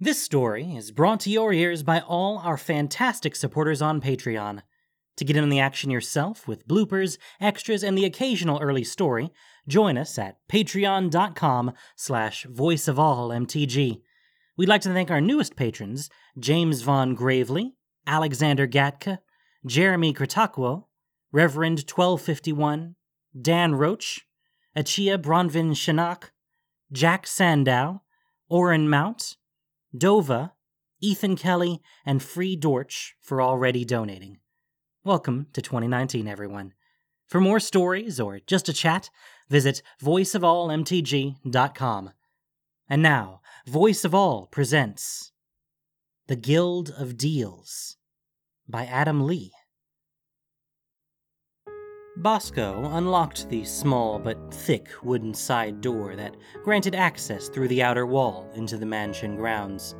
This story is brought to your ears by all our fantastic supporters on Patreon. To get in on the action yourself with bloopers, extras, and the occasional early story, join us at patreon.com slash voiceofallmtg. We'd like to thank our newest patrons, James Von Gravely, Alexander Gatka, Jeremy Kritakwo, Reverend 1251, Dan Roach, Achia Bronvin Shanak, Jack Sandow, Oren Mount, Dova, Ethan Kelly, and Free Dorch for already donating. Welcome to 2019, everyone. For more stories or just a chat, visit voiceofallmtg.com. And now, Voice of All presents The Guild of Deals by Adam Lee. Bosco unlocked the small but thick wooden side door that granted access through the outer wall into the mansion grounds.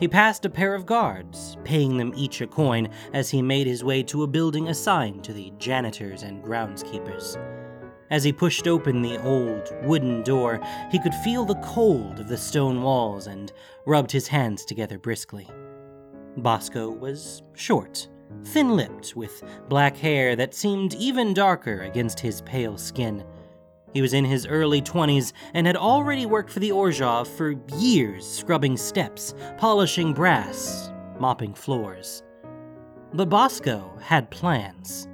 He passed a pair of guards, paying them each a coin as he made his way to a building assigned to the janitors and groundskeepers. As he pushed open the old wooden door, he could feel the cold of the stone walls and rubbed his hands together briskly. Bosco was short, thin lipped, with black hair that seemed even darker against his pale skin. He was in his early 20s and had already worked for the Orzhov for years, scrubbing steps, polishing brass, mopping floors. But Bosco had plans.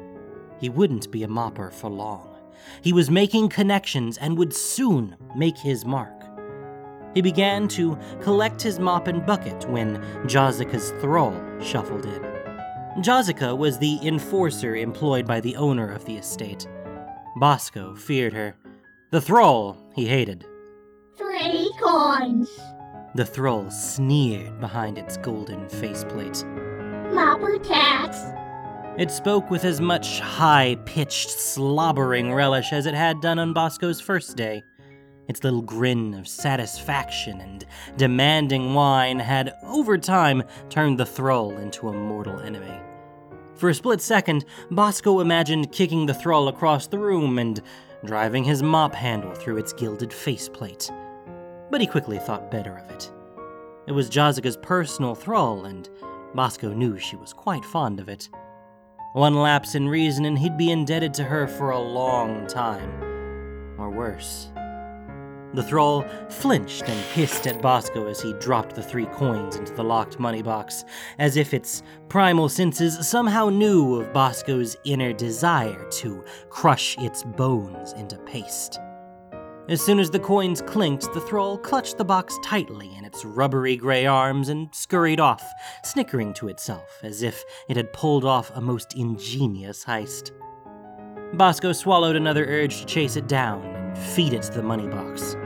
He wouldn't be a mopper for long. He was making connections and would soon make his mark. He began to collect his mop and bucket when Jazika's thrall shuffled in. Jazika was the enforcer employed by the owner of the estate. Bosco feared her. The thrall he hated. Three coins. The thrall sneered behind its golden faceplate. Mopper tax. It spoke with as much high pitched, slobbering relish as it had done on Bosco's first day. Its little grin of satisfaction and demanding wine had, over time, turned the thrall into a mortal enemy. For a split second, Bosco imagined kicking the thrall across the room and driving his mop handle through its gilded faceplate. But he quickly thought better of it. It was Jazika's personal thrall, and Bosco knew she was quite fond of it. One lapse in reason, and he'd be indebted to her for a long time. Or worse. The thrall flinched and hissed at Bosco as he dropped the three coins into the locked money box, as if its primal senses somehow knew of Bosco's inner desire to crush its bones into paste. As soon as the coins clinked, the thrall clutched the box tightly in its rubbery gray arms and scurried off, snickering to itself as if it had pulled off a most ingenious heist. Bosco swallowed another urge to chase it down feed it to the money box.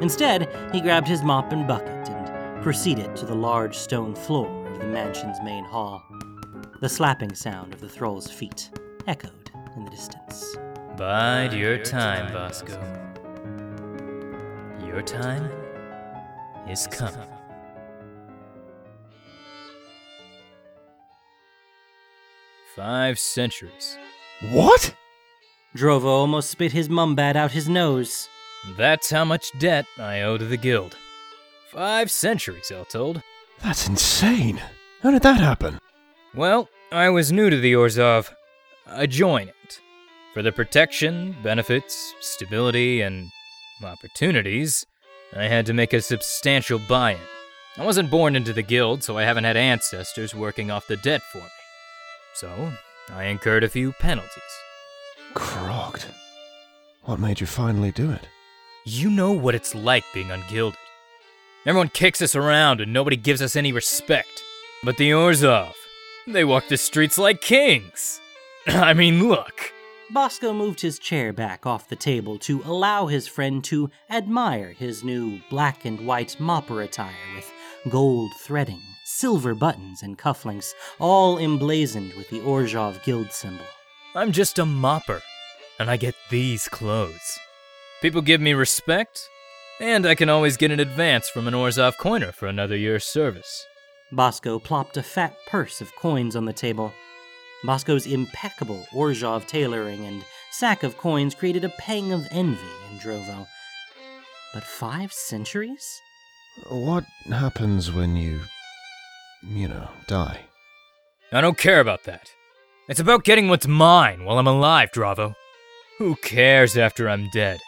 Instead, he grabbed his mop and bucket and proceeded to the large stone floor of the mansion's main hall. The slapping sound of the thrall's feet echoed in the distance. Bide your time, Bosco. Your time is coming. Five centuries. What? Drovo almost spit his mumbat out his nose. That's how much debt I owe to the guild. Five centuries, all told. That's insane. How did that happen? Well, I was new to the Orzhov. I joined it. For the protection, benefits, stability, and opportunities, I had to make a substantial buy in. I wasn't born into the guild, so I haven't had ancestors working off the debt for me. So, I incurred a few penalties. Krokt. What made you finally do it? You know what it's like being ungilded. Everyone kicks us around and nobody gives us any respect. But the Orzhov, they walk the streets like kings. I mean, look. Bosco moved his chair back off the table to allow his friend to admire his new black and white mopper attire with gold threading, silver buttons, and cufflinks, all emblazoned with the Orzhov guild symbol. I'm just a mopper, and I get these clothes. People give me respect, and I can always get an advance from an Orzhov coiner for another year's service. Bosco plopped a fat purse of coins on the table. Bosco's impeccable Orzhov tailoring and sack of coins created a pang of envy in Drovo. But five centuries? What happens when you, you know, die? I don't care about that. It's about getting what's mine while I'm alive, Dravo. Who cares after I'm dead?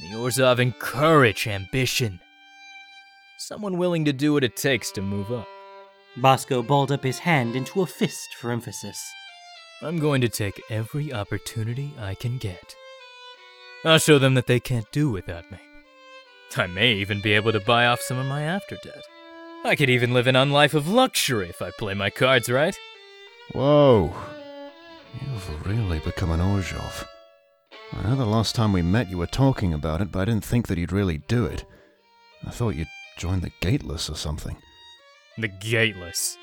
The Orzhov encourage ambition. Someone willing to do what it takes to move up. Bosco balled up his hand into a fist for emphasis. I'm going to take every opportunity I can get. I'll show them that they can't do without me. I may even be able to buy off some of my after debt. I could even live an unlife of luxury if I play my cards right. Whoa. You've really become an Orzhov. I know the last time we met you were talking about it, but I didn't think that you'd really do it. I thought you'd join the Gateless or something. The Gateless.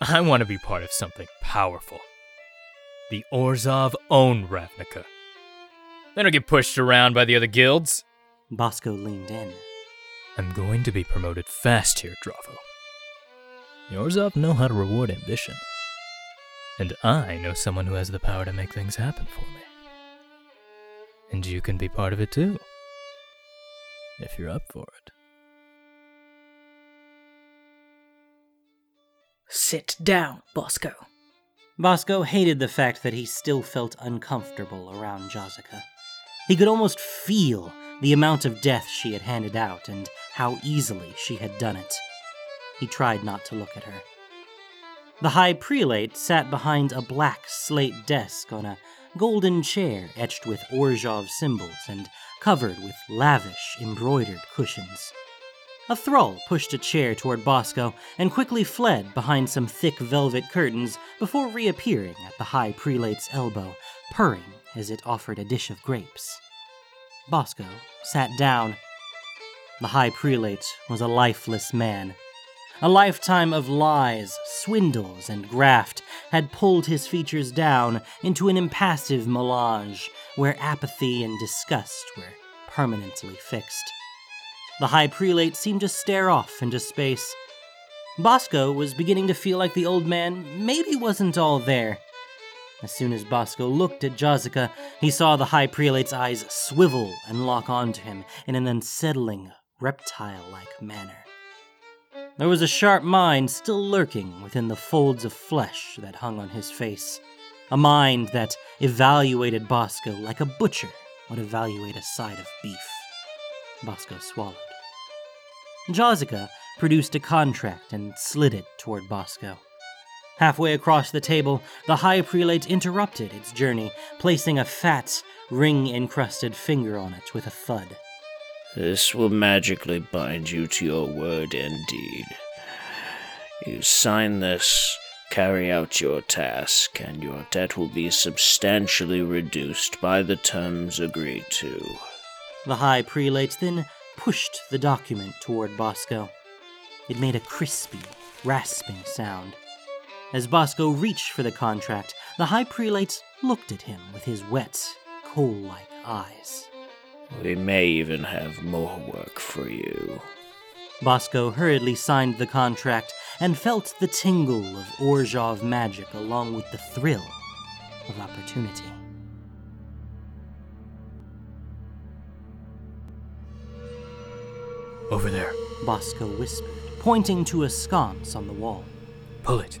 I want to be part of something powerful. The Orzhov own Ravnica. They don't get pushed around by the other guilds. Bosco leaned in. I'm going to be promoted fast here, Dravo. The Orzhov know how to reward ambition. And I know someone who has the power to make things happen for me. And you can be part of it too. If you're up for it. Sit down, Bosco. Bosco hated the fact that he still felt uncomfortable around Josica. He could almost feel the amount of death she had handed out and how easily she had done it. He tried not to look at her. The High Prelate sat behind a black slate desk on a golden chair etched with Orzhov symbols and covered with lavish embroidered cushions. A thrall pushed a chair toward Bosco and quickly fled behind some thick velvet curtains before reappearing at the High Prelate's elbow, purring as it offered a dish of grapes. Bosco sat down. The High Prelate was a lifeless man. A lifetime of lies, swindles, and graft had pulled his features down into an impassive melange where apathy and disgust were permanently fixed. The High Prelate seemed to stare off into space. Bosco was beginning to feel like the old man maybe wasn't all there. As soon as Bosco looked at Josica, he saw the High Prelate's eyes swivel and lock onto him in an unsettling, reptile like manner. There was a sharp mind still lurking within the folds of flesh that hung on his face. A mind that evaluated Bosco like a butcher would evaluate a side of beef. Bosco swallowed. Josica produced a contract and slid it toward Bosco. Halfway across the table, the High Prelate interrupted its journey, placing a fat, ring encrusted finger on it with a thud. This will magically bind you to your word and deed. You sign this, carry out your task, and your debt will be substantially reduced by the terms agreed to. The High Prelate then pushed the document toward Bosco. It made a crispy, rasping sound. As Bosco reached for the contract, the High Prelate looked at him with his wet, coal like eyes. We may even have more work for you. Bosco hurriedly signed the contract and felt the tingle of Orzhov magic along with the thrill of opportunity. Over there. Bosco whispered, pointing to a sconce on the wall. Pull it.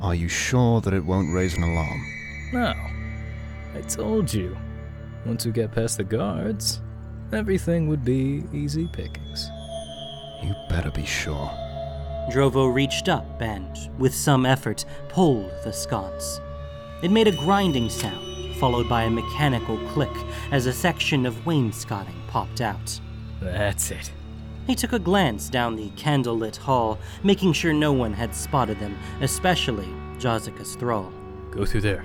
Are you sure that it won't raise an alarm? No. I told you. Once we get past the guards, everything would be easy pickings. You better be sure. Drovo reached up and, with some effort, pulled the sconce. It made a grinding sound, followed by a mechanical click as a section of wainscoting popped out. That's it. He took a glance down the candlelit hall, making sure no one had spotted them, especially Josica's thrall. Go through there.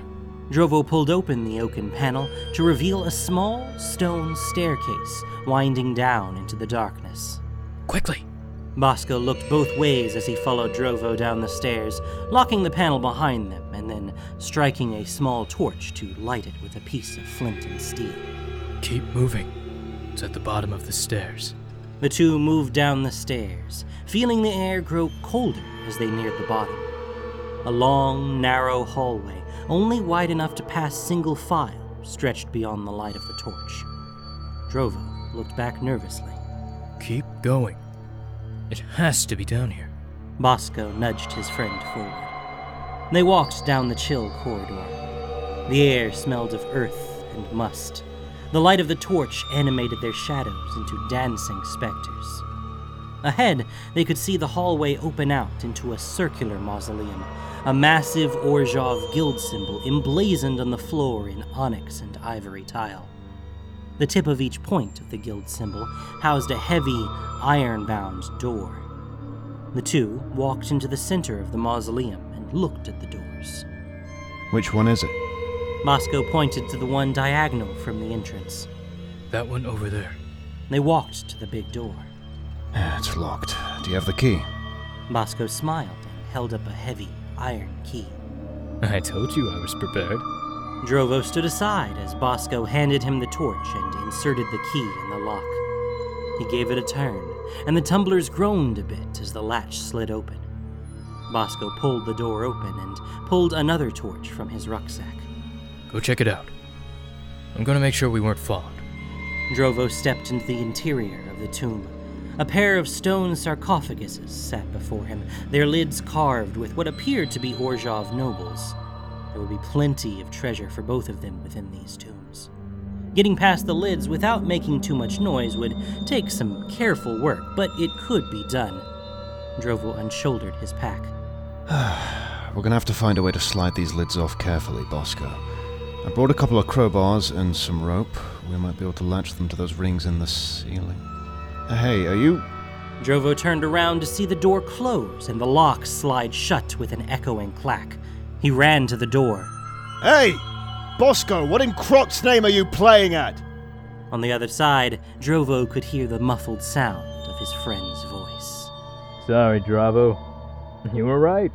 Drovo pulled open the oaken panel to reveal a small stone staircase winding down into the darkness. Quickly. Bosco looked both ways as he followed Drovo down the stairs, locking the panel behind them and then striking a small torch to light it with a piece of flint and steel. Keep moving. It's at the bottom of the stairs. The two moved down the stairs, feeling the air grow colder as they neared the bottom. A long, narrow hallway, only wide enough to pass single file, stretched beyond the light of the torch. Drovo looked back nervously. Keep going. It has to be down here. Bosco nudged his friend forward. They walked down the chill corridor. The air smelled of earth and must. The light of the torch animated their shadows into dancing specters. Ahead, they could see the hallway open out into a circular mausoleum, a massive Orzhov guild symbol emblazoned on the floor in onyx and ivory tile. The tip of each point of the guild symbol housed a heavy, iron bound door. The two walked into the center of the mausoleum and looked at the doors. Which one is it? Bosco pointed to the one diagonal from the entrance. That one over there. They walked to the big door. It's locked. Do you have the key? Bosco smiled and held up a heavy iron key. I told you I was prepared. Drovo stood aside as Bosco handed him the torch and inserted the key in the lock. He gave it a turn, and the tumblers groaned a bit as the latch slid open. Bosco pulled the door open and pulled another torch from his rucksack. Go check it out. I'm gonna make sure we weren't followed. Drovo stepped into the interior of the tomb. A pair of stone sarcophaguses sat before him, their lids carved with what appeared to be Orzhov nobles. There would be plenty of treasure for both of them within these tombs. Getting past the lids without making too much noise would take some careful work, but it could be done. Drovo unshouldered his pack. We're gonna have to find a way to slide these lids off carefully, Bosco. I brought a couple of crowbars and some rope. We might be able to latch them to those rings in the ceiling. Hey, are you. Drovo turned around to see the door close and the lock slide shut with an echoing clack. He ran to the door. Hey! Bosco, what in Krokt's name are you playing at? On the other side, Drovo could hear the muffled sound of his friend's voice. Sorry, Dravo. You were right.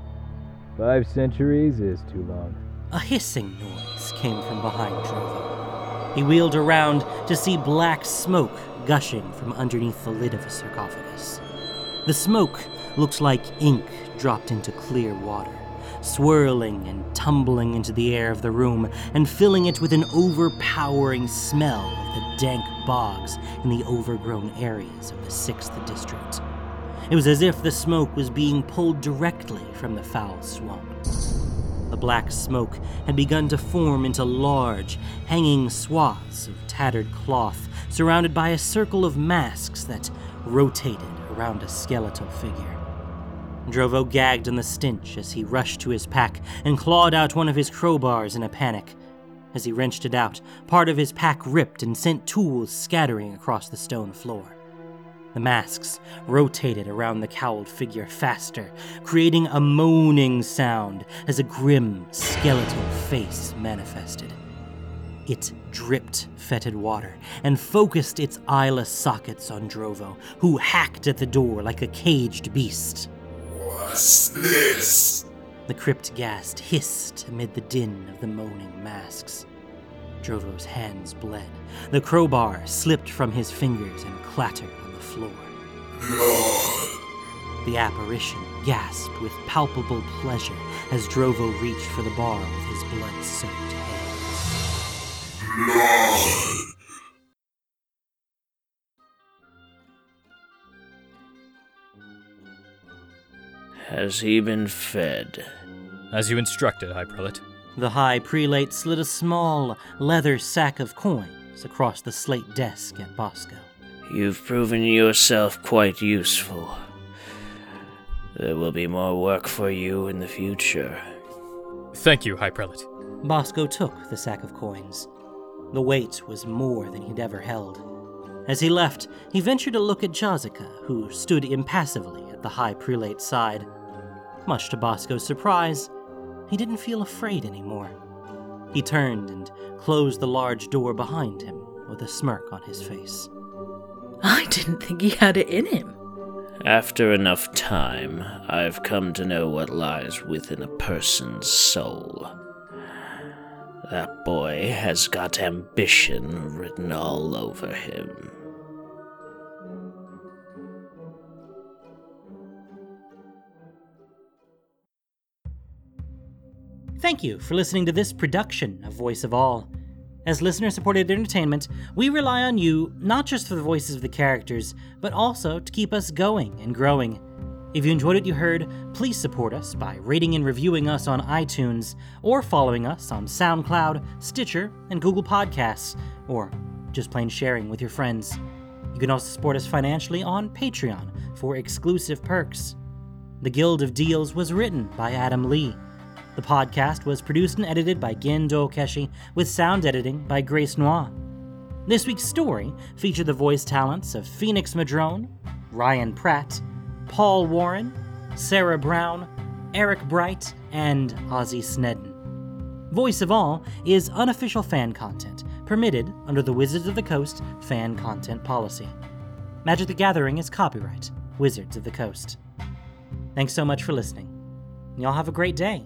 Five centuries is too long. A hissing noise came from behind Drovo. He wheeled around to see black smoke gushing from underneath the lid of a sarcophagus. The smoke looked like ink dropped into clear water, swirling and tumbling into the air of the room and filling it with an overpowering smell of the dank bogs in the overgrown areas of the 6th District. It was as if the smoke was being pulled directly from the foul swamp. The black smoke had begun to form into large, hanging swaths of tattered cloth surrounded by a circle of masks that rotated around a skeletal figure. Drovo gagged in the stench as he rushed to his pack and clawed out one of his crowbars in a panic. As he wrenched it out, part of his pack ripped and sent tools scattering across the stone floor. The masks rotated around the cowled figure faster, creating a moaning sound as a grim, skeletal face manifested. It dripped fetid water and focused its eyeless sockets on Drovo, who hacked at the door like a caged beast. What's this? The crypt ghast hissed amid the din of the moaning masks. Drovo's hands bled. The crowbar slipped from his fingers and clattered floor. The apparition gasped with palpable pleasure as Drovo reached for the bar with his blood soaked hands. Blood. Has he been fed? As you instructed, High Prelate. The High Prelate slid a small leather sack of coins across the slate desk at Bosco. You've proven yourself quite useful. There will be more work for you in the future. Thank you, High Prelate. Bosco took the sack of coins. The weight was more than he'd ever held. As he left, he ventured a look at Jazika, who stood impassively at the High Prelate's side. Much to Bosco's surprise, he didn't feel afraid anymore. He turned and closed the large door behind him with a smirk on his face. I didn't think he had it in him. After enough time, I've come to know what lies within a person's soul. That boy has got ambition written all over him. Thank you for listening to this production of Voice of All. As listener supported entertainment, we rely on you not just for the voices of the characters, but also to keep us going and growing. If you enjoyed what you heard, please support us by rating and reviewing us on iTunes, or following us on SoundCloud, Stitcher, and Google Podcasts, or just plain sharing with your friends. You can also support us financially on Patreon for exclusive perks. The Guild of Deals was written by Adam Lee. The podcast was produced and edited by Gin Dokeshi, with sound editing by Grace Noir. This week's story featured the voice talents of Phoenix Madrone, Ryan Pratt, Paul Warren, Sarah Brown, Eric Bright, and Ozzy Snedden. Voice of all is unofficial fan content, permitted under the Wizards of the Coast fan content policy. Magic the Gathering is copyright Wizards of the Coast. Thanks so much for listening. Y'all have a great day.